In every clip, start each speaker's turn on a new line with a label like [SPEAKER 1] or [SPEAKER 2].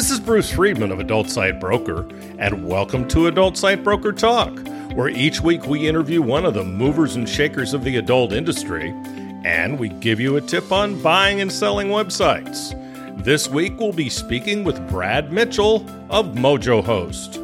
[SPEAKER 1] This is Bruce Friedman of Adult Site Broker, and welcome to Adult Site Broker Talk, where each week we interview one of the movers and shakers of the adult industry, and we give you a tip on buying and selling websites. This week we'll be speaking with Brad Mitchell of Mojo Host.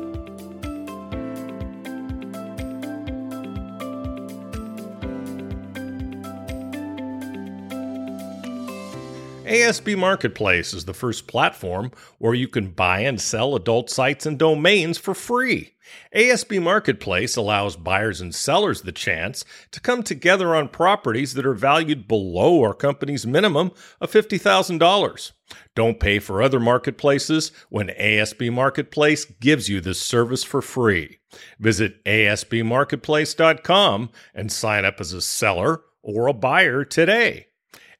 [SPEAKER 1] ASB Marketplace is the first platform where you can buy and sell adult sites and domains for free. ASB Marketplace allows buyers and sellers the chance to come together on properties that are valued below our company's minimum of $50,000. Don't pay for other marketplaces when ASB Marketplace gives you this service for free. Visit asbmarketplace.com and sign up as a seller or a buyer today.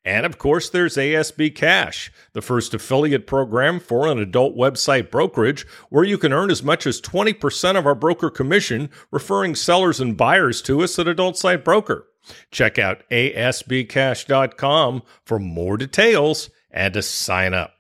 [SPEAKER 1] And of course, there's ASB Cash, the first affiliate program for an adult website brokerage where you can earn as much as 20% of our broker commission referring sellers and buyers to us at Adult Site Broker. Check out asbcash.com for more details and to sign up.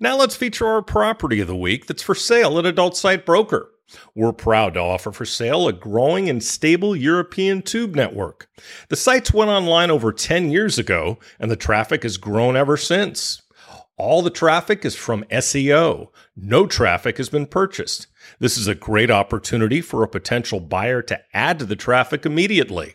[SPEAKER 1] Now let's feature our property of the week that's for sale at Adult Site Broker. We're proud to offer for sale a growing and stable European tube network. The sites went online over 10 years ago, and the traffic has grown ever since. All the traffic is from SEO. No traffic has been purchased. This is a great opportunity for a potential buyer to add to the traffic immediately.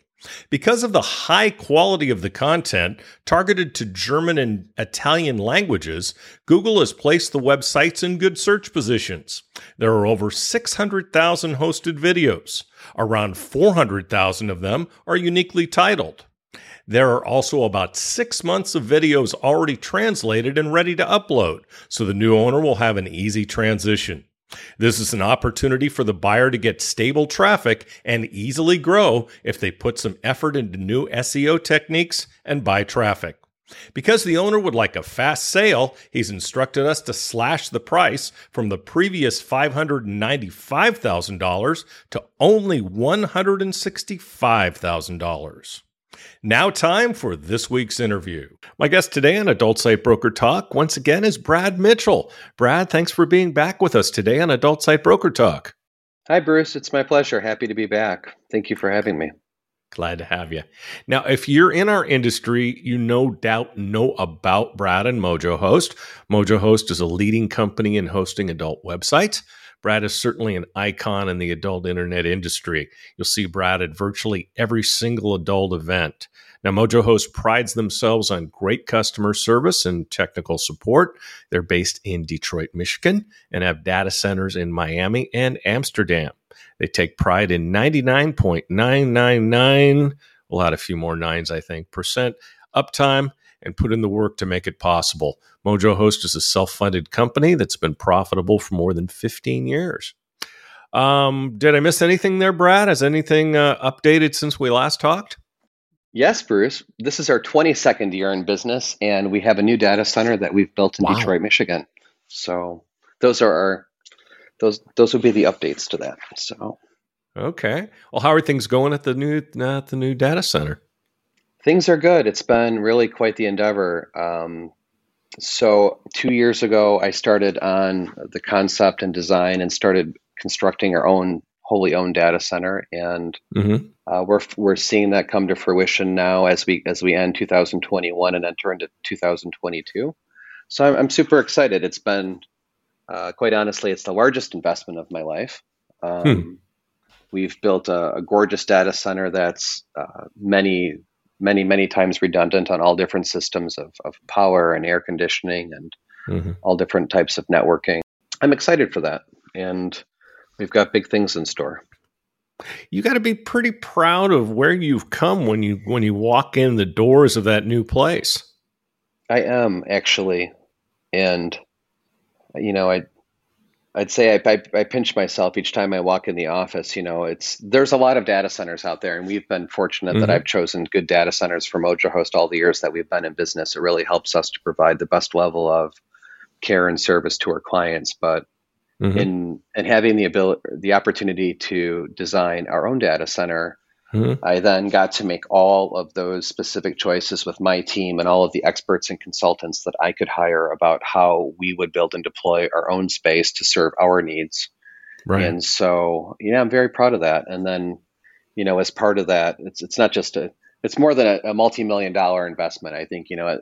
[SPEAKER 1] Because of the high quality of the content targeted to German and Italian languages, Google has placed the websites in good search positions. There are over 600,000 hosted videos. Around 400,000 of them are uniquely titled. There are also about six months of videos already translated and ready to upload, so the new owner will have an easy transition. This is an opportunity for the buyer to get stable traffic and easily grow if they put some effort into new SEO techniques and buy traffic. Because the owner would like a fast sale, he's instructed us to slash the price from the previous $595,000 to only $165,000. Now, time for this week's interview. My guest today on Adult Site Broker Talk once again is Brad Mitchell. Brad, thanks for being back with us today on Adult Site Broker Talk.
[SPEAKER 2] Hi, Bruce. It's my pleasure. Happy to be back. Thank you for having me.
[SPEAKER 1] Glad to have you. Now, if you're in our industry, you no doubt know about Brad and Mojo Host. Mojo Host is a leading company in hosting adult websites. Brad is certainly an icon in the adult internet industry. You'll see Brad at virtually every single adult event. Now, Mojo Host prides themselves on great customer service and technical support. They're based in Detroit, Michigan, and have data centers in Miami and Amsterdam. They take pride in 99.999, we'll add a few more nines, I think, percent uptime and put in the work to make it possible. Mojo Host is a self funded company that's been profitable for more than 15 years. Um, did I miss anything there, Brad? Has anything uh, updated since we last talked?
[SPEAKER 2] Yes, Bruce. This is our 22nd year in business, and we have a new data center that we've built in wow. Detroit, Michigan. So those are our those those would be the updates to that. So
[SPEAKER 1] okay. Well, how are things going at the new at the new data center?
[SPEAKER 2] Things are good. It's been really quite the endeavor. Um, so two years ago, I started on the concept and design and started constructing our own wholly owned data center, and mm-hmm. uh, we're we're seeing that come to fruition now as we as we end 2021 and enter into 2022. So I'm, I'm super excited. It's been uh, quite honestly, it's the largest investment of my life. Um, hmm. We've built a, a, gorgeous data center that's uh, many many many times redundant on all different systems of, of power and air conditioning and mm-hmm. all different types of networking. I'm excited for that and we've got big things in store.
[SPEAKER 1] You got to be pretty proud of where you've come when you when you walk in the doors of that new place.
[SPEAKER 2] I am actually and you know i I'd say I, I, I, pinch myself each time I walk in the office. You know, it's there's a lot of data centers out there, and we've been fortunate mm-hmm. that I've chosen good data centers for Mojo Host all the years that we've been in business. It really helps us to provide the best level of care and service to our clients. But mm-hmm. in and having the ability, the opportunity to design our own data center, Mm-hmm. I then got to make all of those specific choices with my team and all of the experts and consultants that I could hire about how we would build and deploy our own space to serve our needs. Right. And so, yeah, I'm very proud of that. And then, you know, as part of that, it's it's not just a it's more than a, a multi-million dollar investment. I think, you know, at,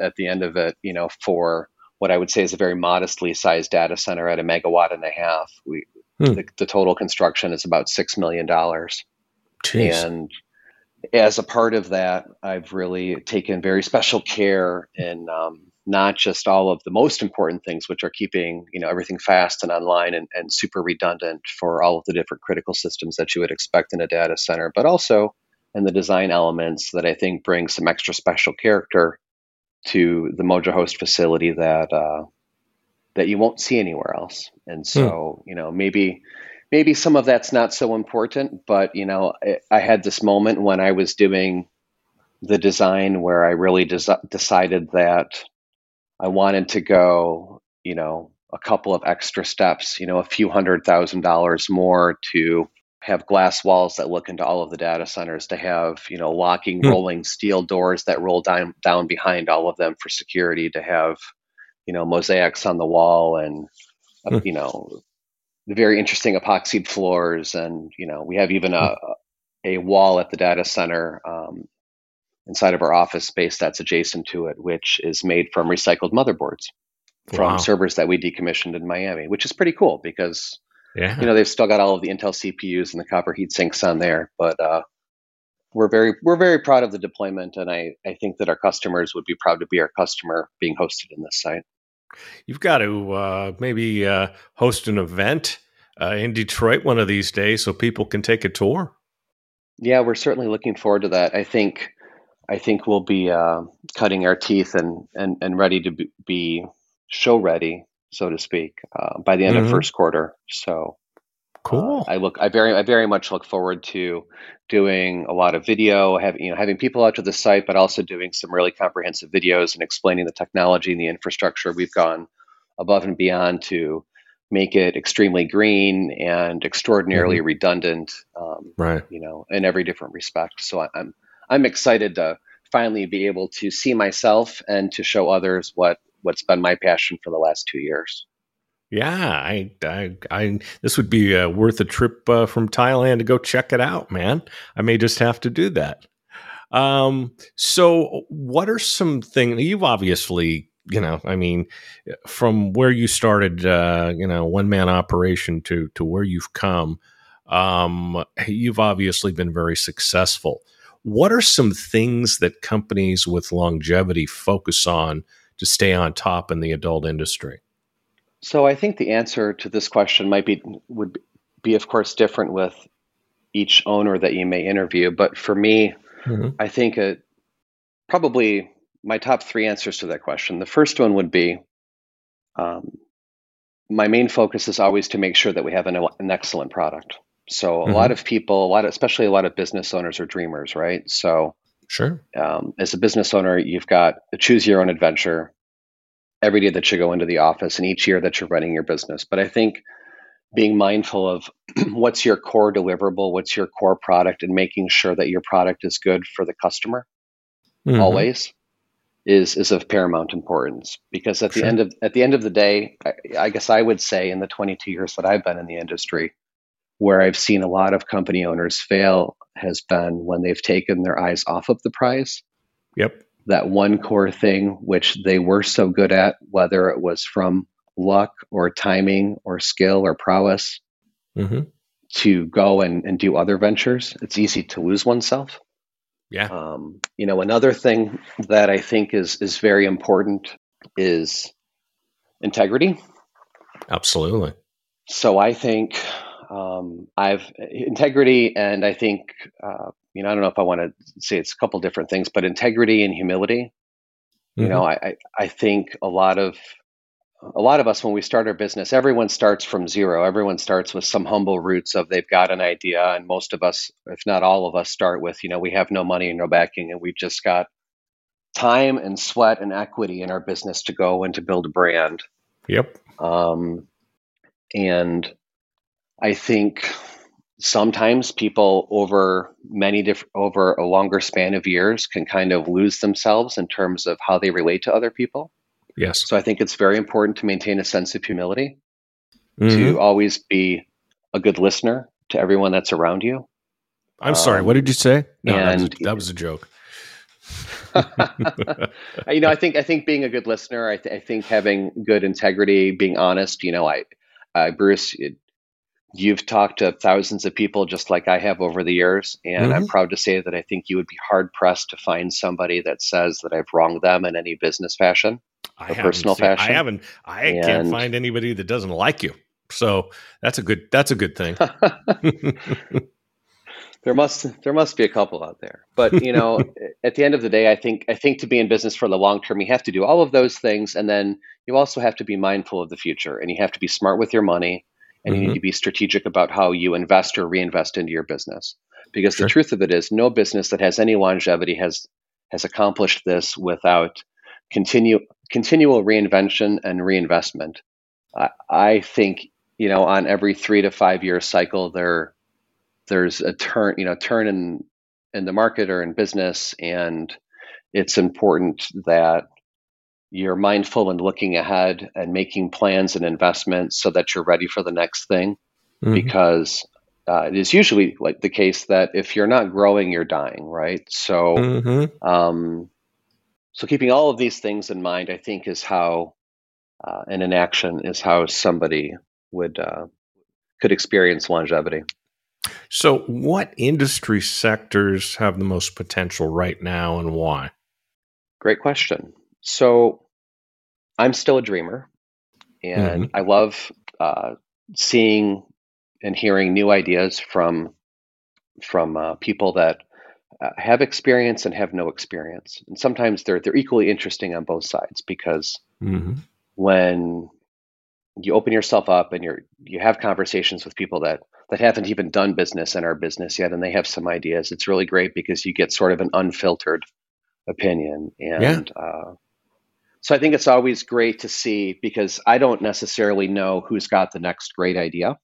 [SPEAKER 2] at the end of it, you know, for what I would say is a very modestly sized data center at a megawatt and a half, we hmm. the, the total construction is about six million dollars. Jeez. And as a part of that, I've really taken very special care in um, not just all of the most important things, which are keeping you know everything fast and online and, and super redundant for all of the different critical systems that you would expect in a data center, but also in the design elements that I think bring some extra special character to the Mojo Host facility that uh, that you won't see anywhere else. And hmm. so, hmm. you know, maybe maybe some of that's not so important, but you know, I, I had this moment when I was doing the design where I really des- decided that I wanted to go, you know, a couple of extra steps, you know, a few hundred thousand dollars more to have glass walls that look into all of the data centers, to have, you know, locking hmm. rolling steel doors that roll down down behind all of them for security, to have, you know, mosaics on the wall and uh, hmm. you know, very interesting epoxied floors, and you know we have even a a wall at the data center um, inside of our office space that's adjacent to it, which is made from recycled motherboards from wow. servers that we decommissioned in Miami, which is pretty cool because yeah. you know they've still got all of the Intel CPUs and the copper heat sinks on there, but uh, we're very we're very proud of the deployment, and I I think that our customers would be proud to be our customer being hosted in this site.
[SPEAKER 1] You've got to uh, maybe uh, host an event uh, in Detroit one of these days so people can take a tour.
[SPEAKER 2] Yeah, we're certainly looking forward to that. I think I think we'll be uh, cutting our teeth and, and, and ready to be show ready, so to speak, uh, by the end mm-hmm. of first quarter. So
[SPEAKER 1] cool.
[SPEAKER 2] Uh, I look, I very, I very much look forward to doing a lot of video, having you know, having people out to the site, but also doing some really comprehensive videos and explaining the technology and the infrastructure. We've gone above and beyond to make it extremely green and extraordinarily mm-hmm. redundant, um,
[SPEAKER 1] right?
[SPEAKER 2] You know, in every different respect. So I, I'm I'm excited to finally be able to see myself and to show others what what's been my passion for the last two years.
[SPEAKER 1] Yeah, I, I, I this would be uh, worth a trip uh, from Thailand to go check it out, man. I may just have to do that. Um, so, what are some things you've obviously, you know, I mean, from where you started, uh, you know, one man operation to to where you've come, um, you've obviously been very successful. What are some things that companies with longevity focus on to stay on top in the adult industry?
[SPEAKER 2] So I think the answer to this question might be would be of course different with each owner that you may interview, but for me, mm-hmm. I think it probably my top three answers to that question. The first one would be um, my main focus is always to make sure that we have an, an excellent product. So mm-hmm. a lot of people, a lot, of, especially a lot of business owners, are dreamers, right? So
[SPEAKER 1] sure,
[SPEAKER 2] um, as a business owner, you've got to choose your own adventure every day that you go into the office and each year that you're running your business. But I think being mindful of what's your core deliverable, what's your core product, and making sure that your product is good for the customer mm-hmm. always is is of paramount importance. Because at sure. the end of at the end of the day, I, I guess I would say in the 22 years that I've been in the industry, where I've seen a lot of company owners fail has been when they've taken their eyes off of the prize.
[SPEAKER 1] Yep
[SPEAKER 2] that one core thing which they were so good at, whether it was from luck or timing or skill or prowess, mm-hmm. to go and, and do other ventures. It's easy to lose oneself.
[SPEAKER 1] Yeah.
[SPEAKER 2] Um, you know, another thing that I think is is very important is integrity.
[SPEAKER 1] Absolutely.
[SPEAKER 2] So I think um, I've integrity, and I think uh, you know I don't know if I want to say it's a couple different things, but integrity and humility. Mm-hmm. You know, mm-hmm. I, I think a lot of a lot of us when we start our business, everyone starts from zero. Everyone starts with some humble roots of they've got an idea, and most of us, if not all of us, start with you know we have no money and no backing, and we've just got time and sweat and equity in our business to go and to build a brand.
[SPEAKER 1] Yep.
[SPEAKER 2] Um, and I think sometimes people over many different over a longer span of years can kind of lose themselves in terms of how they relate to other people.
[SPEAKER 1] Yes.
[SPEAKER 2] So I think it's very important to maintain a sense of humility, mm-hmm. to always be a good listener to everyone that's around you.
[SPEAKER 1] I'm um, sorry. What did you say? No, and, that, was a, that was a joke.
[SPEAKER 2] you know, I think I think being a good listener, I, th- I think having good integrity, being honest. You know, I, uh, Bruce, you've talked to thousands of people just like I have over the years, and mm-hmm. I'm proud to say that I think you would be hard pressed to find somebody that says that I've wronged them in any business fashion
[SPEAKER 1] I or personal seen, fashion. I haven't. I and, can't find anybody that doesn't like you. So that's a good. That's a good thing.
[SPEAKER 2] there must there must be a couple out there but you know at the end of the day i think i think to be in business for the long term you have to do all of those things and then you also have to be mindful of the future and you have to be smart with your money and mm-hmm. you need mm-hmm. to be strategic about how you invest or reinvest into your business because sure. the truth of it is no business that has any longevity has has accomplished this without continue continual reinvention and reinvestment I, I think you know on every three to five year cycle there there's a turn, you know, turn in in the market or in business, and it's important that you're mindful and looking ahead and making plans and investments so that you're ready for the next thing. Mm-hmm. Because uh, it is usually like the case that if you're not growing, you're dying, right? So, mm-hmm. um, so keeping all of these things in mind, I think, is how uh, and in action is how somebody would uh, could experience longevity.
[SPEAKER 1] So, what industry sectors have the most potential right now and why?
[SPEAKER 2] Great question. So, I'm still a dreamer and mm-hmm. I love uh, seeing and hearing new ideas from from uh, people that uh, have experience and have no experience. And sometimes they're they're equally interesting on both sides because mm-hmm. when you open yourself up and you're you have conversations with people that that haven't even done business in our business yet and they have some ideas it's really great because you get sort of an unfiltered opinion and yeah. uh, so i think it's always great to see because i don't necessarily know who's got the next great idea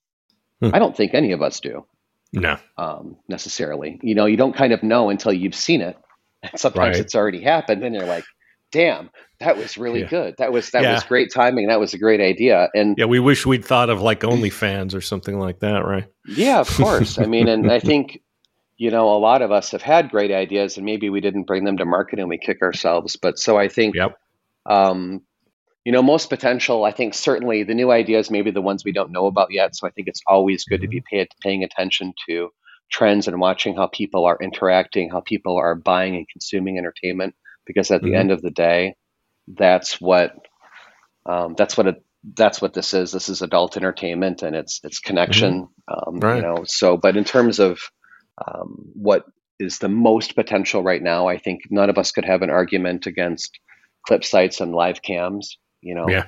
[SPEAKER 2] hmm. i don't think any of us do
[SPEAKER 1] no
[SPEAKER 2] um, necessarily you know you don't kind of know until you've seen it and sometimes right. it's already happened and you're like damn, that was really yeah. good. That was that yeah. was great timing. That was a great idea. And
[SPEAKER 1] yeah, we wish we'd thought of like OnlyFans or something like that, right?
[SPEAKER 2] Yeah, of course. I mean, and I think you know a lot of us have had great ideas, and maybe we didn't bring them to market, and we kick ourselves. But so I think,
[SPEAKER 1] yep.
[SPEAKER 2] Um, you know, most potential. I think certainly the new ideas, maybe the ones we don't know about yet. So I think it's always good mm-hmm. to be pay, paying attention to trends and watching how people are interacting, how people are buying and consuming entertainment because at the mm-hmm. end of the day, that's what um, that's what it, that's what this is. This is adult entertainment, and it's it's connection. Mm-hmm. Um, right. You know, so but in terms of um, what is the most potential right now, I think none of us could have an argument against clip sites and live cams. You know,
[SPEAKER 1] yeah.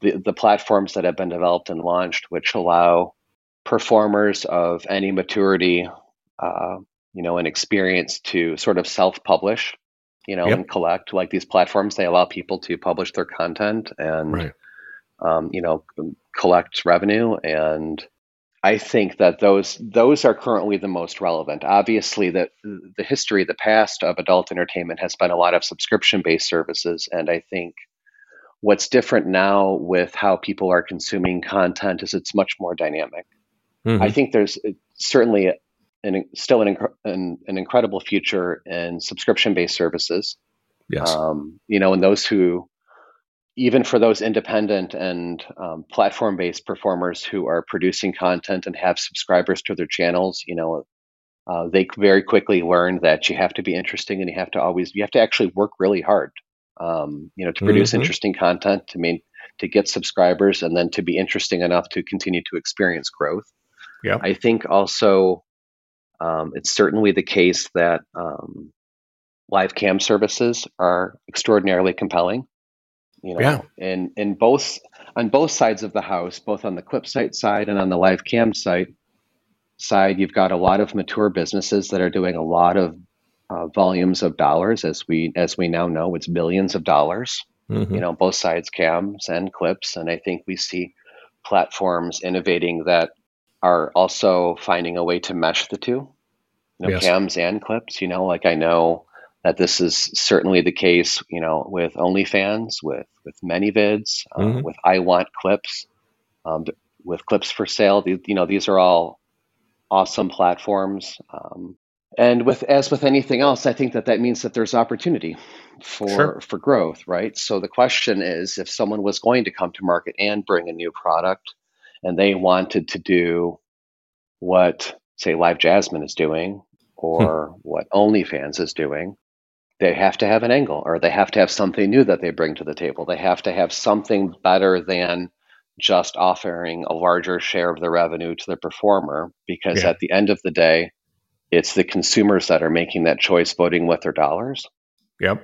[SPEAKER 2] the the platforms that have been developed and launched, which allow performers of any maturity, uh, you know, and experience to sort of self publish you know, yep. and collect. Like these platforms, they allow people to publish their content and, right. um, you know, collect revenue. And I think that those those are currently the most relevant. Obviously, that the history, the past of adult entertainment has been a lot of subscription based services, and I think what's different now with how people are consuming content is it's much more dynamic. Mm-hmm. I think there's certainly an, still an, an, an incredible future in subscription based services.
[SPEAKER 1] Yes.
[SPEAKER 2] Um, you know, and those who, even for those independent and um, platform based performers who are producing content and have subscribers to their channels, you know, uh, they very quickly learn that you have to be interesting and you have to always, you have to actually work really hard, um, you know, to produce mm-hmm. interesting content, to mean, to get subscribers and then to be interesting enough to continue to experience growth.
[SPEAKER 1] Yeah.
[SPEAKER 2] I think also um, it's certainly the case that um, live cam services are extraordinarily compelling. You know,
[SPEAKER 1] yeah.
[SPEAKER 2] and in both on both sides of the house, both on the clip site side and on the live cam site side, you've got a lot of mature businesses that are doing a lot of uh, volumes of dollars. As we as we now know, it's billions of dollars. Mm-hmm. You know, both sides, cams and clips, and I think we see platforms innovating that are also finding a way to mesh the two, you know,
[SPEAKER 1] Yes.
[SPEAKER 2] cams and clips. You know, like I know that this is certainly the case, you know, with OnlyFans, with with ManyVids, uh,
[SPEAKER 1] Mhm.
[SPEAKER 2] with iWantClips, um, with Clips4Sale. These, you know, these are all awesome platforms. Um, and with as with anything else, I think that that means that there's opportunity for
[SPEAKER 1] Sure.
[SPEAKER 2] for growth, right? So the question is, if someone was going to come to market and bring a new product, and they wanted to do what say LiveJasmin is doing, or what OnlyFans is doing, they have to have an angle, or they have to have something new that they bring to the table. They have to have something better than just offering a larger share of the revenue to the performer, because
[SPEAKER 1] Yeah.
[SPEAKER 2] at the end of the day, it's the consumers that are making that choice, voting with their dollars.
[SPEAKER 1] Yep.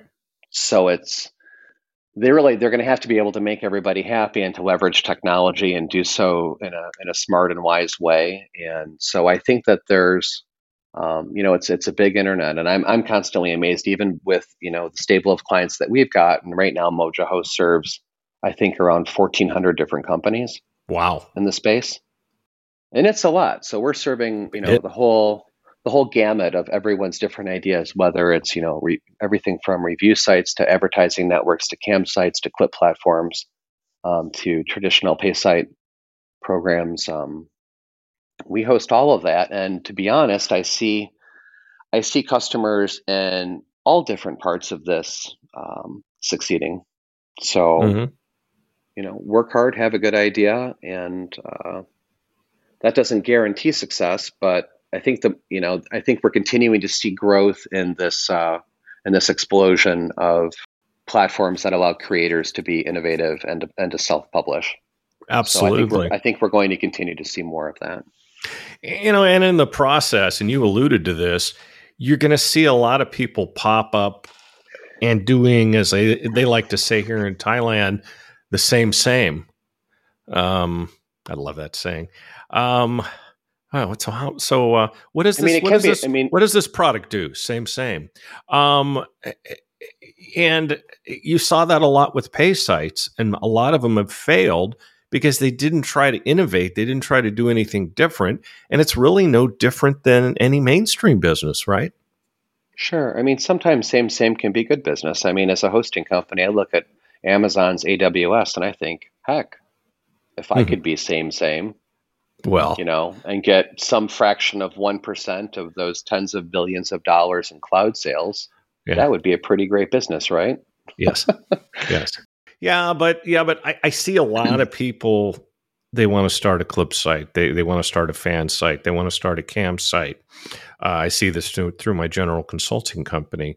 [SPEAKER 2] So it's they really they're going to have to be able to make everybody happy and to leverage technology and do so in a in a smart and wise way. And so I think that there's um, you know it's it's a big internet, and I'm I'm constantly amazed even with you know the stable of clients that we've got. And right now, Mojo Host serves I think around 1,400 different companies
[SPEAKER 1] Wow.
[SPEAKER 2] in the space, and it's a lot. So we're serving you know
[SPEAKER 1] It-
[SPEAKER 2] the whole the whole gamut of everyone's different ideas, whether it's you know re- everything from review sites to advertising networks to cam sites to clip platforms um, to traditional pay site programs. Um, we host all of that, and to be honest, I see I see customers in all different parts of this um, succeeding. So
[SPEAKER 1] Mhm.
[SPEAKER 2] you know, work hard, have a good idea, and uh, that doesn't guarantee success. But I think the you know I think we're continuing to see growth in this uh, in this explosion of platforms that allow creators to be innovative and to, and to self publish. So I think,
[SPEAKER 1] Absolutely.
[SPEAKER 2] I think we're going to continue to see more of that.
[SPEAKER 1] You know, and in the process, and you alluded to this, you're going to see a lot of people pop up and doing, as they they like to say here in Thailand, the same same. Um, I love that saying. Um, oh, so how? So, uh, what is
[SPEAKER 2] I mean,
[SPEAKER 1] what is
[SPEAKER 2] be-
[SPEAKER 1] this?
[SPEAKER 2] I mean-
[SPEAKER 1] what does this product do? Same, same. Um, and you saw that a lot with pay sites, and a lot of them have failed because they didn't try to innovate. They didn't try to do anything different. And it's really no different than any mainstream business, right?
[SPEAKER 2] Sure. I mean, sometimes same same can be good business. I mean, as a hosting company, I look at Amazon's AWS and I think, heck, if I
[SPEAKER 1] Mhm.
[SPEAKER 2] could be same same,
[SPEAKER 1] Well,
[SPEAKER 2] you know, and get some fraction of 1% of those tens of billions of dollars in cloud sales,
[SPEAKER 1] Yeah.
[SPEAKER 2] that would be a pretty great business, right?
[SPEAKER 1] yes. yes. Yeah, but yeah, but I, I see a lot of people they want to start a clip site. They they want to start a fan site. They want to start a cam site. Uh, I see this through, through my general consulting company.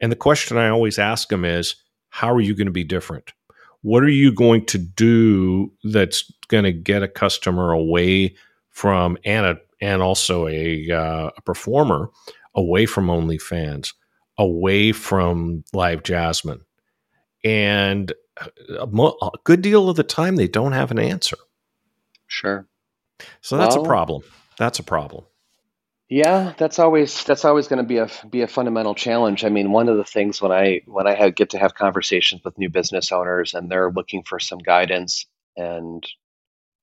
[SPEAKER 1] And the question I always ask them is, how are you going to be different? What are you going to do that's going to get a customer away from and a, and also a, uh, a performer away from OnlyFans, away from LiveJasmin, and a, mo- a good deal of the time they don't have an answer.
[SPEAKER 2] Sure.
[SPEAKER 1] So that's
[SPEAKER 2] Well-
[SPEAKER 1] a problem. That's a problem.
[SPEAKER 2] Yeah, that's always that's always going to be a be a fundamental challenge. I mean, one of the things when I when I have, get to have conversations with new business owners and they're looking for some guidance, and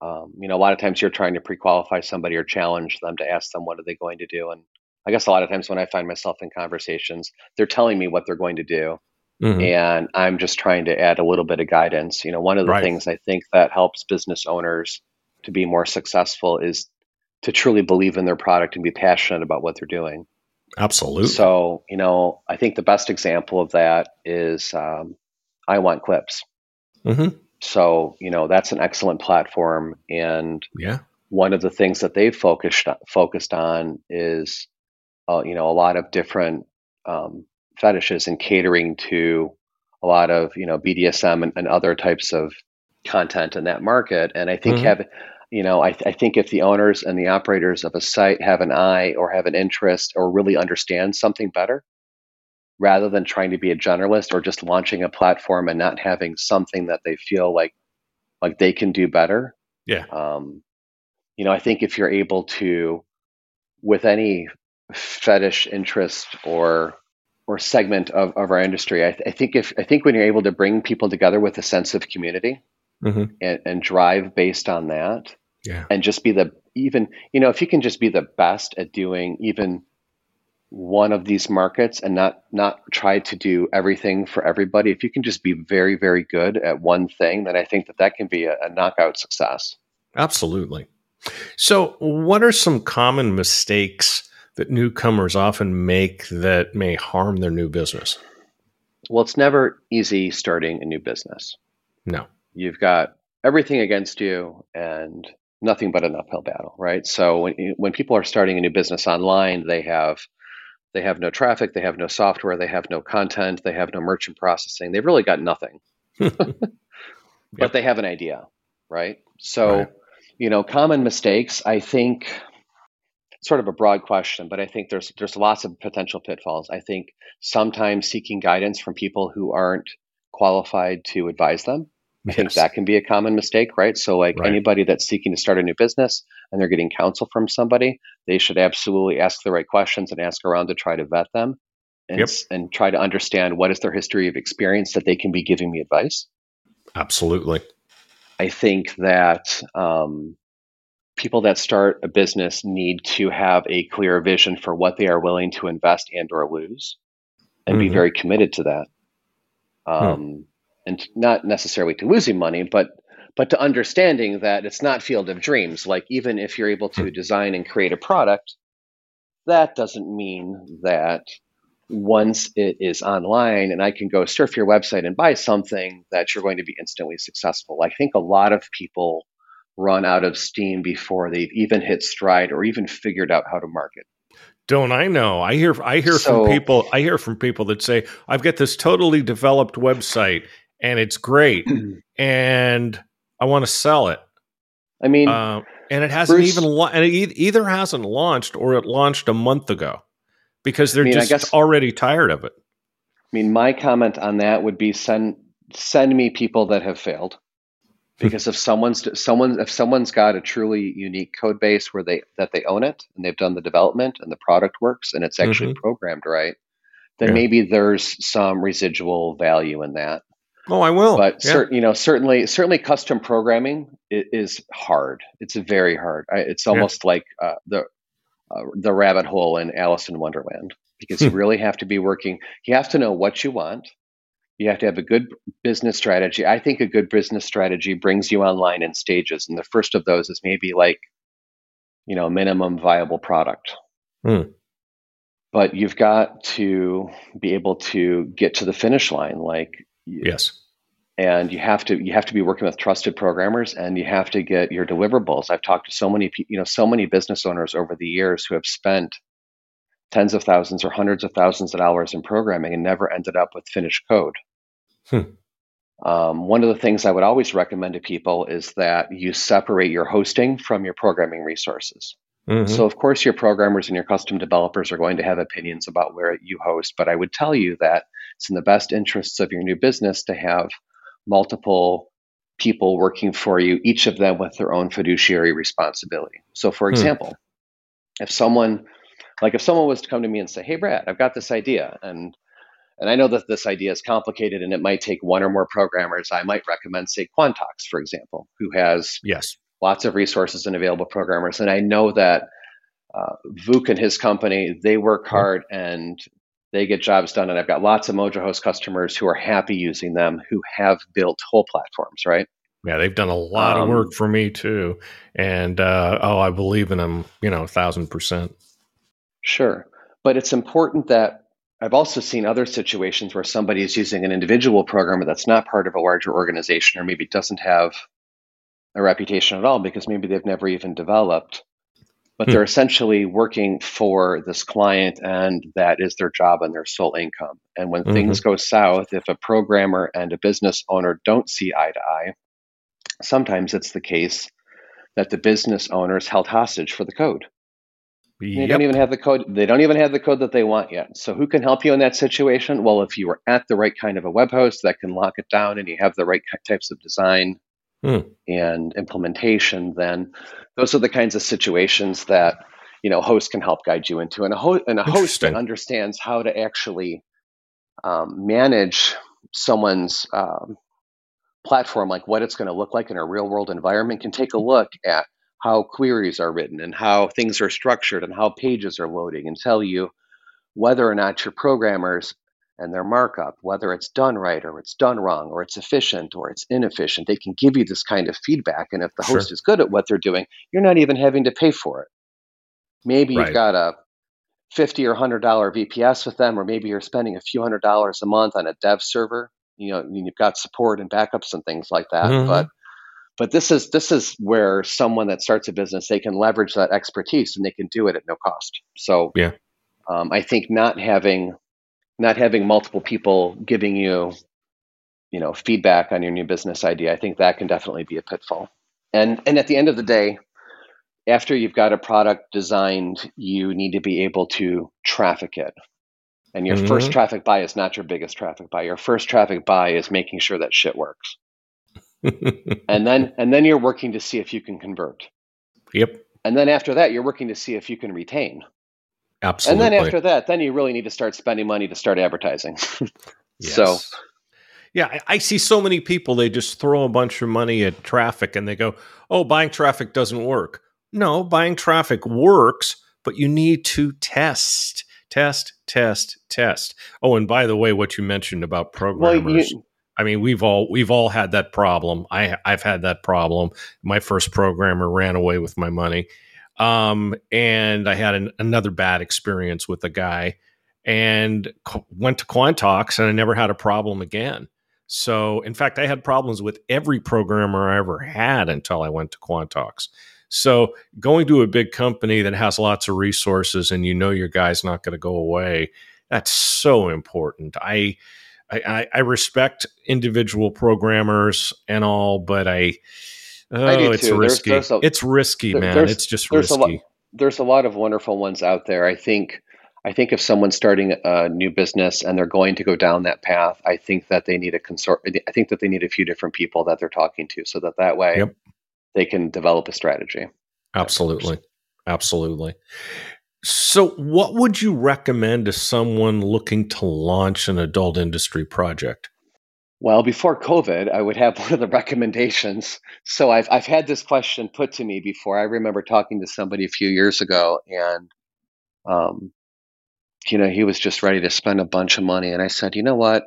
[SPEAKER 2] um, you know, a lot of times you're trying to pre-qualify somebody or challenge them to ask them what are they going to do, and I guess a lot of times when I find myself in conversations, they're telling me what they're going to do,
[SPEAKER 1] Mhm.
[SPEAKER 2] and I'm just trying to add a little bit of guidance. You know, one of the
[SPEAKER 1] Right.
[SPEAKER 2] things I think that helps business owners to be more successful is to truly believe in their product and be passionate about what they're doing.
[SPEAKER 1] Absolutely.
[SPEAKER 2] So, you know, I think the best example of that is um, iWantClips.
[SPEAKER 1] Mhm.
[SPEAKER 2] So, you know, that's an excellent platform. And
[SPEAKER 1] Yeah.
[SPEAKER 2] one of the things that they've focused focused on is, uh, you know, a lot of different um, fetishes and catering to a lot of you know BDSM and, and other types of content in that market. And I think
[SPEAKER 1] Mhm.
[SPEAKER 2] have you know I, I think if the owners and the operators of a site have an eye or have an interest or really understand something better, rather than trying to be a generalist or just launching a platform and not having something that they feel like like they can do better,
[SPEAKER 1] Yeah.
[SPEAKER 2] um, you know, I think if you're able to, with any fetish interest or or segment of, of our industry, I, th- I think if I think when you're able to bring people together with a sense of community
[SPEAKER 1] Mhm.
[SPEAKER 2] and, and drive based on that,
[SPEAKER 1] Yeah.
[SPEAKER 2] and just be the even you know if you can just be the best at doing even one of these markets and not not try to do everything for everybody if you can just be very very good at one thing then i think that that can be a, a knockout success
[SPEAKER 1] absolutely so what are some common mistakes that newcomers often make that may harm their new business
[SPEAKER 2] well it's never easy starting a new business
[SPEAKER 1] no
[SPEAKER 2] you've got everything against you and nothing but an uphill battle right so when when people are starting a new business online they have they have no traffic, they have no software, they have no content, they have no merchant processing. They've really got nothing. but yep. they have an idea, right? So, right. you know, common mistakes, I think sort of a broad question, but I think there's there's lots of potential pitfalls. I think sometimes seeking guidance from people who aren't qualified to advise them I yes. think that can be a common mistake, right? So, like right. anybody that's seeking to start a new business and they're getting counsel from somebody, they should absolutely ask the right questions and ask around to try to vet them and, yep. and try to understand what is their history of experience that they can be giving me advice.
[SPEAKER 1] Absolutely.
[SPEAKER 2] I think that um, people that start a business need to have a clear vision for what they are willing to invest and or lose and mm-hmm. be very committed to that. Um, hmm and not necessarily to losing money, but but to understanding that it's not field of dreams. Like even if you're able to hmm. design and create a product, that doesn't mean that once it is online and I can go surf your website and buy something that you're going to be instantly successful. I think a lot of people run out of steam before they've even hit stride or even figured out how to market.
[SPEAKER 1] Don't I know? I hear I hear so, from people I hear from people that say I've got this totally developed website and it's great, and I want to sell it.
[SPEAKER 2] I mean,
[SPEAKER 1] uh, and it hasn't Bruce, even la- and it either hasn't launched or it launched a month ago because they're I mean, just guess, already tired of it.
[SPEAKER 2] I mean, my comment on that would be send send me people that have failed because if someone's someone if someone's got a truly unique code base where they that they own it and they've done the development and the product works and it's actually mm-hmm. programmed right then yeah. maybe there's some residual value in that
[SPEAKER 1] Oh, I will.
[SPEAKER 2] But yeah. you know, certainly, certainly, custom programming is hard. It's very hard. It's almost yeah. like uh, the uh, the rabbit hole in Alice in Wonderland because you hmm. really have to be working. You have to know what you want. You have to have a good business strategy. I think a good business strategy brings you online in stages, and the first of those is maybe like, you know, minimum viable product. Hmm. But you've got to be able to get to the finish line. Like
[SPEAKER 1] Yes.
[SPEAKER 2] And you have to you have to be working with trusted programmers, and you have to get your deliverables. I've talked to so many you know so many business owners over the years who have spent tens of thousands or hundreds of thousands of hours in programming and never ended up with finished code. Hmm. Um, one of the things I would always recommend to people is that you separate your hosting from your programming resources. Mm-hmm. So, of course, your programmers and your custom developers are going to have opinions about where you host, but I would tell you that it's in the best interests of your new business to have multiple people working for you, each of them with their own fiduciary responsibility. So, for hmm. example, if someone like if someone was to come to me and say, "Hey, Brad, I've got this idea," and and I know that this idea is complicated and it might take one or more programmers, I might recommend, say, Quantox, for example, who has
[SPEAKER 1] yes
[SPEAKER 2] lots of resources and available programmers. And I know that uh, Vuk and his company, they work hard and they get jobs done. And I've got lots of MojoHost customers who are happy using them, who have built whole platforms, right?
[SPEAKER 1] Yeah, they've done a lot um, of work for me too. And uh, oh, I believe in them, you know, a thousand percent.
[SPEAKER 2] Sure. But it's important that I've also seen other situations where somebody is using an individual programmer that's not part of a larger organization or maybe doesn't have a reputation at all because maybe they've never even developed but they're hmm. essentially working for this client and that is their job and their sole income. And when mm-hmm. things go south, if a programmer and a business owner don't see eye to eye, sometimes it's the case that the business owner is held hostage for the code. Yep. They don't even have the code. They don't even have the code that they want yet. So who can help you in that situation? Well, if you are at the right kind of a web host that can lock it down and you have the right types of design mm. and implementation, then those are the kinds of situations that you know host can help guide you into. And a, ho- and a host that understands how to actually um, manage someone's um, platform, like what it's going to look like in a real world environment, can take a look at how queries are written and how things are structured and how pages are loading and tell you whether or not your programmers and their markup, whether it's done right or it's done wrong or it's efficient or it's inefficient, they can give you this kind of feedback. And if the sure. host is good at what they're doing, you're not even having to pay for it. Maybe right. you've got a 50 or $100 VPS with them, or maybe you're spending a few hundred dollars a month on a dev server. You know, you've got support and backups and things like that. Mm-hmm. But but this is this is where someone that starts a business they can leverage that expertise and they can do it at no cost. So
[SPEAKER 1] yeah,
[SPEAKER 2] um, I think not having not having multiple people giving you you know feedback on your new business idea, I think that can definitely be a pitfall. And and at the end of the day, after you've got a product designed, you need to be able to traffic it. And your mm-hmm. first traffic buy is not your biggest traffic buy. Your first traffic buy is making sure that shit works. And then and then you're working to see if you can convert.
[SPEAKER 1] Yep.
[SPEAKER 2] And then after that, you're working to see if you can retain.
[SPEAKER 1] Absolutely.
[SPEAKER 2] And then after that, then you really need to start spending money to start advertising. yes. So
[SPEAKER 1] yeah, I, I, see so many people, they just throw a bunch of money at traffic and they go, oh, buying traffic doesn't work. No, buying traffic works, but you need to test, test, test, test. Oh, and by the way, what you mentioned about programmers. Well, you, I mean, we've all we've all had that problem. I I've had that problem. My first programmer ran away with my money, um, and I had an, another bad experience with a guy, and went to Quantox, and I never had a problem again. So, in fact, I had problems with every programmer I ever had until I went to Quantox. So, going to a big company that has lots of resources and you know your guy's not going to go away, that's so important. I I, I, respect individual programmers and all, but I, oh, I it's too. risky. There's, there's a, it's risky, man. It's just there's risky.
[SPEAKER 2] A there's a lot of wonderful ones out there. I think, I think if someone's starting a new business and they're going to go down that path, I think that they need a consort. I think that they need a few different people that they're talking to, so that that way yep. they can develop a strategy.
[SPEAKER 1] Absolutely, absolutely. So, what would you recommend to someone looking to launch an adult industry project?
[SPEAKER 2] Well, before COVID, I would have one of the recommendations. So, I've, I've had this question put to me before. I remember talking to somebody a few years ago, and, um, you know, he was just ready to spend a bunch of money. And I said, you know what?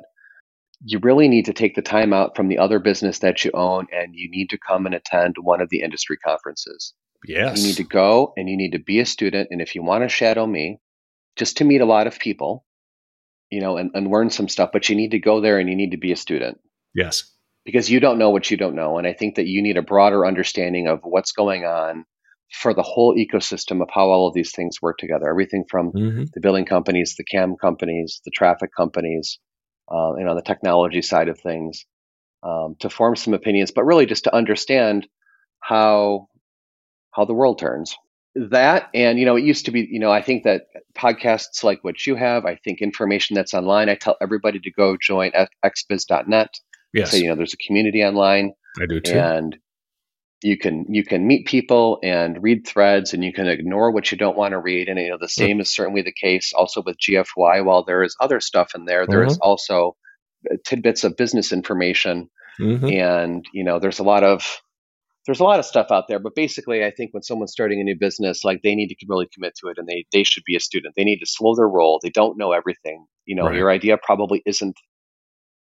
[SPEAKER 2] You really need to take the time out from the other business that you own, and you need to come and attend one of the industry conferences.
[SPEAKER 1] Yes.
[SPEAKER 2] You need to go and you need to be a student. And if you want to shadow me, just to meet a lot of people, you know, and, and learn some stuff, but you need to go there and you need to be a student.
[SPEAKER 1] Yes.
[SPEAKER 2] Because you don't know what you don't know. And I think that you need a broader understanding of what's going on for the whole ecosystem of how all of these things work together. Everything from mm-hmm. the billing companies, the CAM companies, the traffic companies, uh, and on the technology side of things, um, to form some opinions, but really just to understand how how the world turns. That and you know it used to be you know I think that podcasts like what you have I think information that's online I tell everybody to go join xbiz.net.
[SPEAKER 1] Yes.
[SPEAKER 2] So you know there's a community online.
[SPEAKER 1] I do too.
[SPEAKER 2] And you can you can meet people and read threads and you can ignore what you don't want to read and you know the same is certainly the case also with GFY while there is other stuff in there there mm-hmm. is also tidbits of business information mm-hmm. and you know there's a lot of there's a lot of stuff out there, but basically, I think when someone's starting a new business, like they need to really commit to it, and they they should be a student. They need to slow their roll. They don't know everything. You know, right. your idea probably isn't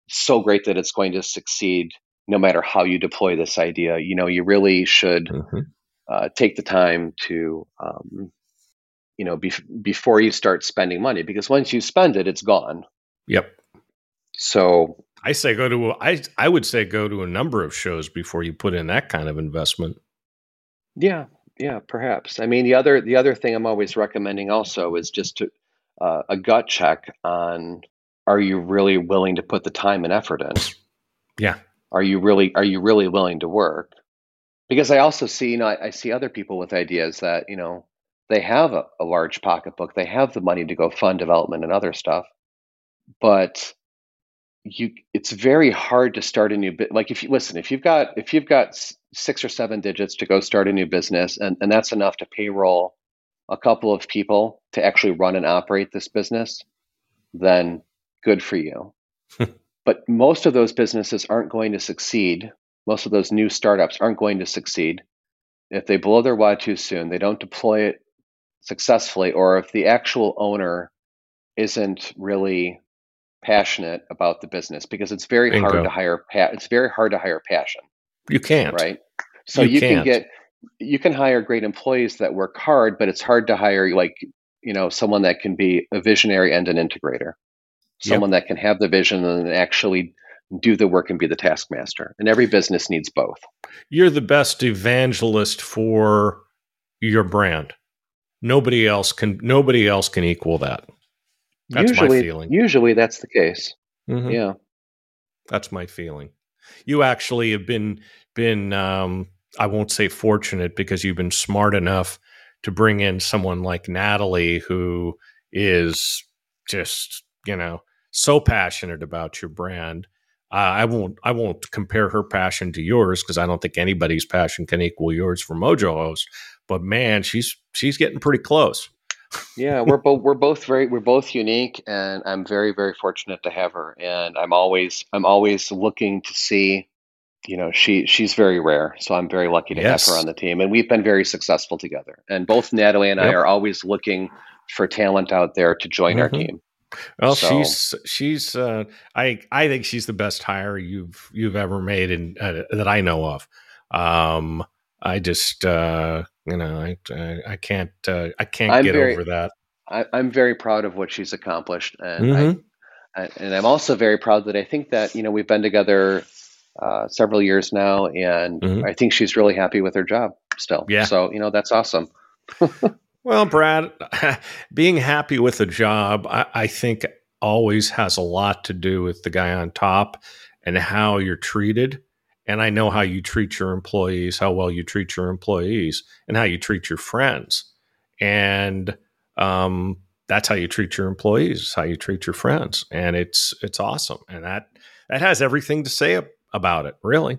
[SPEAKER 2] so great that it's going to succeed, no matter how you deploy this idea. You know, you really should mm-hmm. uh, take the time to, um, you know, be, before you start spending money, because once you spend it, it's gone.
[SPEAKER 1] Yep.
[SPEAKER 2] So
[SPEAKER 1] I say go to I I would say go to a number of shows before you put in that kind of investment.
[SPEAKER 2] Yeah, yeah, perhaps. I mean, the other the other thing I'm always recommending also is just to uh, a gut check on are you really willing to put the time and effort in?
[SPEAKER 1] Yeah.
[SPEAKER 2] Are you really are you really willing to work? Because I also see, you know, I, I see other people with ideas that, you know, they have a, a large pocketbook, they have the money to go fund development and other stuff, but you it's very hard to start a new bit like if you listen if you've got if you've got six or seven digits to go start a new business and, and that's enough to payroll a couple of people to actually run and operate this business then good for you. But most of those businesses aren't going to succeed. Most of those new startups aren't going to succeed. If they blow their wad too soon, they don't deploy it successfully, or if the actual owner isn't really passionate about the business because it's very
[SPEAKER 1] Bingo.
[SPEAKER 2] hard to hire pa- it's very hard to hire passion
[SPEAKER 1] You can't.
[SPEAKER 2] right so
[SPEAKER 1] You
[SPEAKER 2] you, can get you can hire great employees that work hard but it's hard to hire like you know someone that can be a visionary and an integrator someone that can have the vision and actually do the work and be the taskmaster and every business needs both
[SPEAKER 1] You're the best evangelist for your brand. Nobody else can. Nobody else can equal that. That's my
[SPEAKER 2] usually
[SPEAKER 1] feeling.
[SPEAKER 2] usually that's the case
[SPEAKER 1] Mhm.
[SPEAKER 2] yeah
[SPEAKER 1] That's my feeling. You actually have been been um, I won't say fortunate because you've been smart enough to bring in someone like Natalie who is just you know so passionate about your brand. Uh, I won't I won't compare her passion to yours because I don't think anybody's passion can equal yours for Mojo Host. But man, she's she's getting pretty close.
[SPEAKER 2] Yeah, we're both we're both very we're both unique, and I'm very very fortunate to have her. And I'm always I'm always looking to see, you know, she she's very rare, so I'm very lucky to
[SPEAKER 1] Yes.
[SPEAKER 2] have her on the team, and we've been very successful together. And both Natalie and I are always looking for talent out there to join our
[SPEAKER 1] Mhm.
[SPEAKER 2] team.
[SPEAKER 1] Well,
[SPEAKER 2] So-
[SPEAKER 1] she's she's uh, I I think she's the best hire you've you've ever made and uh, that I know of. Um, I just uh, you know I I, I can't uh, I can't
[SPEAKER 2] I'm
[SPEAKER 1] get
[SPEAKER 2] very-
[SPEAKER 1] over that.
[SPEAKER 2] I, I'm very proud of what she's accomplished, and
[SPEAKER 1] Mhm.
[SPEAKER 2] I, I and I'm also very proud that I think that you know we've been together uh, several years now, and
[SPEAKER 1] Mhm.
[SPEAKER 2] I think she's really happy with her job still.
[SPEAKER 1] Yeah.
[SPEAKER 2] So you know that's awesome.
[SPEAKER 1] Well, Brad, being happy with a job, I, I think always has a lot to do with the guy on top and how you're treated. And I know how you treat your employees, how well you treat your employees, and how you treat your friends. And um, that's how you treat your employees, how you treat your friends, and it's it's awesome. And that that has everything to say about it, really.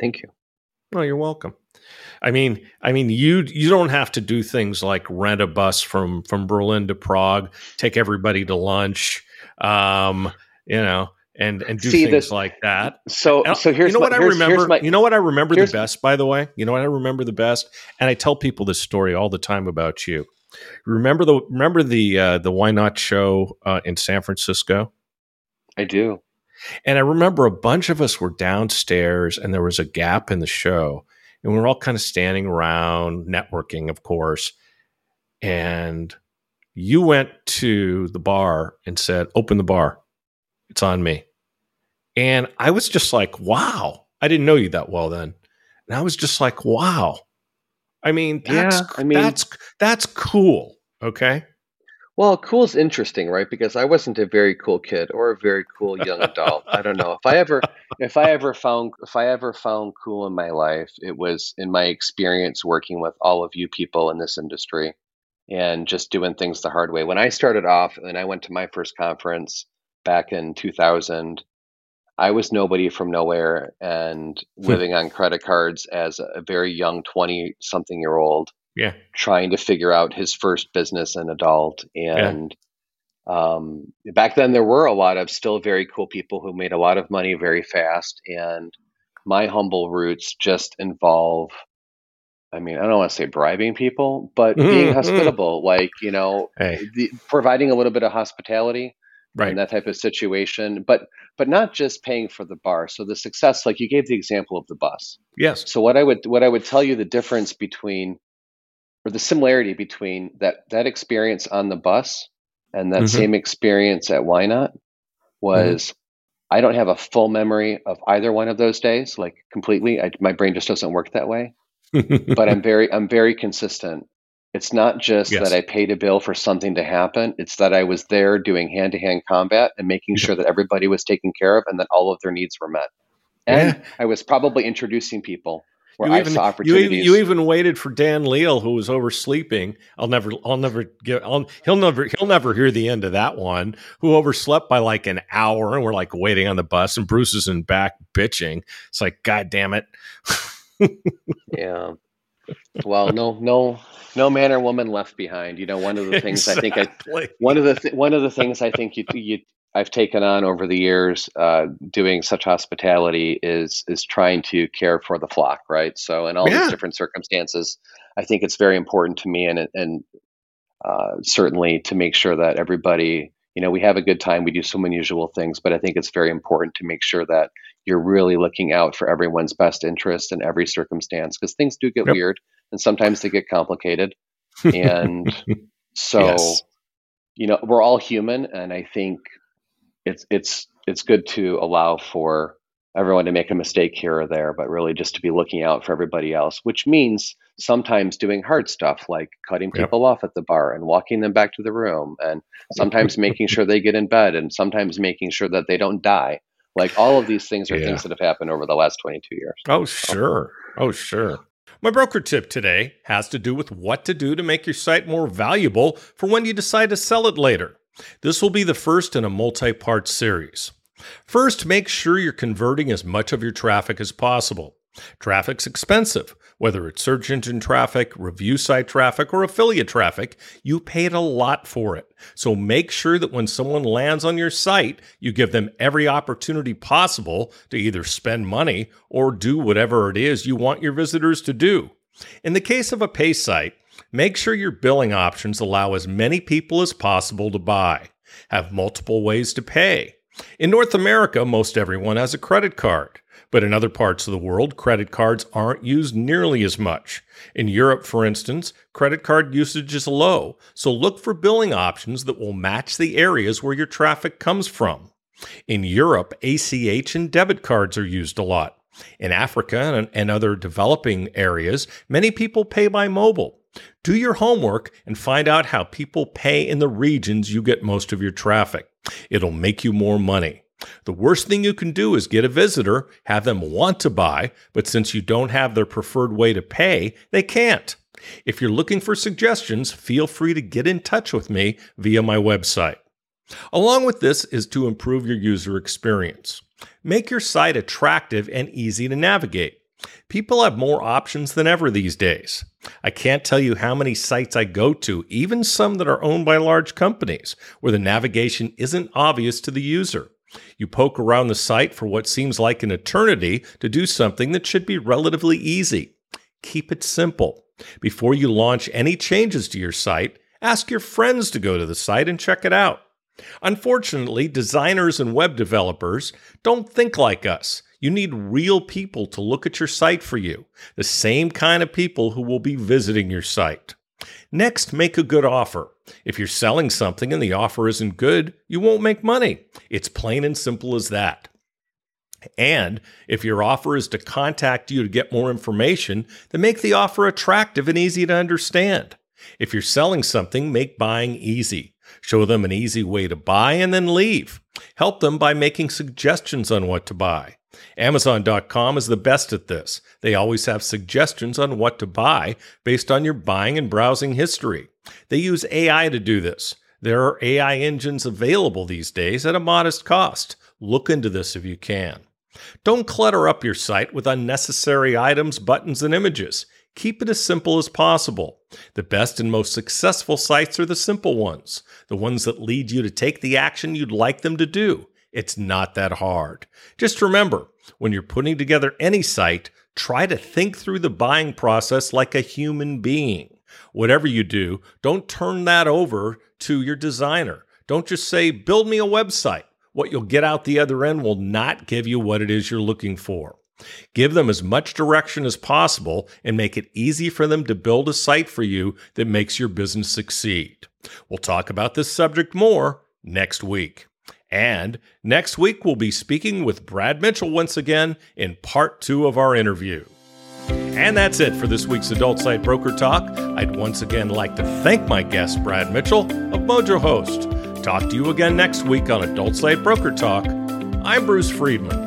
[SPEAKER 2] Thank you.
[SPEAKER 1] Oh, you're welcome. I mean, I mean, you you don't have to do things like rent a bus from from Berlin to Prague, take everybody to lunch, um, you know, and and do
[SPEAKER 2] See,
[SPEAKER 1] things
[SPEAKER 2] the-
[SPEAKER 1] like that.
[SPEAKER 2] So
[SPEAKER 1] And
[SPEAKER 2] so here's
[SPEAKER 1] you know
[SPEAKER 2] my,
[SPEAKER 1] what I
[SPEAKER 2] here's-
[SPEAKER 1] remember.
[SPEAKER 2] here's my-
[SPEAKER 1] you know what I remember the best, by the way. You know what I remember the best, and I tell people this story all the time about you. Remember the remember the uh, the YNOT show uh, in San Francisco.
[SPEAKER 2] I do.
[SPEAKER 1] And I remember a bunch of us were downstairs and there was a gap in the show. And we were all kind of standing around, networking, of course. And you went to the bar and said, Open the bar. It's on me. And I was just like, Wow. I didn't know you that well then. And I was just like, Wow. I mean, that's,
[SPEAKER 2] Yeah, I mean-
[SPEAKER 1] that's, that's cool. Okay.
[SPEAKER 2] Well, cool is interesting, right? Because I wasn't a very cool kid or a very cool young adult. I don't know if I ever, if I ever found, if I ever found cool in my life, it was in my experience working with all of you people in this industry, and just doing things the hard way. When I started off, and I went to my first conference back in 2000, I was nobody from nowhere and living on credit cards as a very young 20 something year old
[SPEAKER 1] Yeah.
[SPEAKER 2] trying to figure out his first business and adult. And um, back then there were a lot of still very cool people who made a lot of money very fast. And my humble roots just involve i mean i don't want to say bribing people but being
[SPEAKER 1] Mhm, mhm.
[SPEAKER 2] hospitable like you know
[SPEAKER 1] Hey,
[SPEAKER 2] the, providing a little bit of hospitality
[SPEAKER 1] right.
[SPEAKER 2] in that type of situation but but not just paying for the bar so the success like you gave the example of the bus
[SPEAKER 1] yes.
[SPEAKER 2] so what I would what I would tell you the difference between or the similarity between that that experience on the bus and that
[SPEAKER 1] Mhm.
[SPEAKER 2] same experience at YNOT was I don't have a full memory of either one of those days, like completely. I, my brain just doesn't work that way. But I'm very I'm very consistent. It's not just
[SPEAKER 1] Yes.
[SPEAKER 2] that I paid a bill for something to happen. It's that I was there doing hand to hand combat and making sure that everybody was taken care of and that all of their needs were met. And
[SPEAKER 1] Yeah.
[SPEAKER 2] I was probably introducing people where
[SPEAKER 1] you
[SPEAKER 2] I
[SPEAKER 1] even,
[SPEAKER 2] saw
[SPEAKER 1] you,
[SPEAKER 2] opportunities.
[SPEAKER 1] even, you even waited for Dan Leal, who was oversleeping. I'll never, I'll never get. I'll, he'll never, he'll never hear the end of that one. Who overslept by like an hour, and we're like waiting on the bus, and Bruce is in back bitching. It's like, God damn it!
[SPEAKER 2] yeah. Well, no, no, no man or woman left behind. You know, one of the things exactly. I think I one of the th- one of the things I think you you I've taken on over the years uh, doing such hospitality is is trying to care for the flock, right? So in all yeah. these different circumstances, I think it's very important to me, and and uh, certainly to make sure that everybody, you know, we have a good time. We do some unusual things, but I think it's very important to make sure that you're really looking out for everyone's best interest in every circumstance because things do get yep. weird and sometimes they get complicated, and so. Yes. You know, we're all human, and I think it's it's it's good to allow for everyone to make a mistake here or there, but really just to be looking out for everybody else, which means sometimes doing hard stuff like cutting people yep. off at the bar and walking them back to the room, and sometimes making sure they get in bed, and sometimes making sure that they don't die. Like all of these things are yeah. things that have happened over the last 22 years.
[SPEAKER 1] Oh, sure. Oh, sure. My broker tip today has to do with what to do to make your site more valuable for when you decide to sell it later. This will be the first in a multi part series. First, make sure you're converting as much of your traffic as possible. Traffic's expensive. Whether it's search engine traffic, review site traffic, or affiliate traffic, you paid a lot for it. So make sure that when someone lands on your site, you give them every opportunity possible to either spend money or do whatever it is you want your visitors to do. In the case of a pay site, Make sure your billing options allow as many people as possible to buy. Have multiple ways to pay. In North America, most everyone has a credit card, but in other parts of the world, credit cards aren't used nearly as much. In Europe, for instance, credit card usage is low, so look for billing options that will match the areas where your traffic comes from. In Europe, ACH and debit cards are used a lot. In Africa and other developing areas, many people pay by mobile. Do your homework and find out how people pay in the regions you get most of your traffic. It'll make you more money. The worst thing you can do is get a visitor, have them want to buy, but since you don't have their preferred way to pay, they can't. If you're looking for suggestions, feel free to get in touch with me via my website. Along with this is to improve your user experience. Make your site attractive and easy to navigate. People have more options than ever these days. I can't tell you how many sites I go to, even some that are owned by large companies, where the navigation isn't obvious to the user. You poke around the site for what seems like an eternity to do something that should be relatively easy. Keep it simple. Before you launch any changes to your site, ask your friends to go to the site and check it out. Unfortunately, designers and web developers don't think like us. You need real people to look at your site for you, the same kind of people who will be visiting your site. Next, make a good offer. If you're selling something and the offer isn't good, you won't make money. It's plain and simple as that. And if your offer is to contact you to get more information, then make the offer attractive and easy to understand. If you're selling something, make buying easy. Show them an easy way to buy and then leave. Help them by making suggestions on what to buy. Amazon.com is the best at this. They always have suggestions on what to buy based on your buying and browsing history. They use AI to do this. There are AI engines available these days at a modest cost. Look into this if you can. Don't clutter up your site with unnecessary items, buttons, and images. Keep it as simple as possible. The best and most successful sites are the simple ones, the ones that lead you to take the action you'd like them to do. It's not that hard. Just remember, when you're putting together any site, try to think through the buying process like a human being. Whatever you do, don't turn that over to your designer. Don't just say, build me a website. What you'll get out the other end will not give you what it is you're looking for. Give them as much direction as possible and make it easy for them to build a site for you that makes your business succeed. We'll talk about this subject more next week. And next week, we'll be speaking with Brad Mitchell once again in part two of our interview. And that's it for this week's Adult Site Broker Talk. I'd once again like to thank my guest, Brad Mitchell of Mojo Host. Talk to you again next week on Adult Site Broker Talk. I'm Bruce Friedman.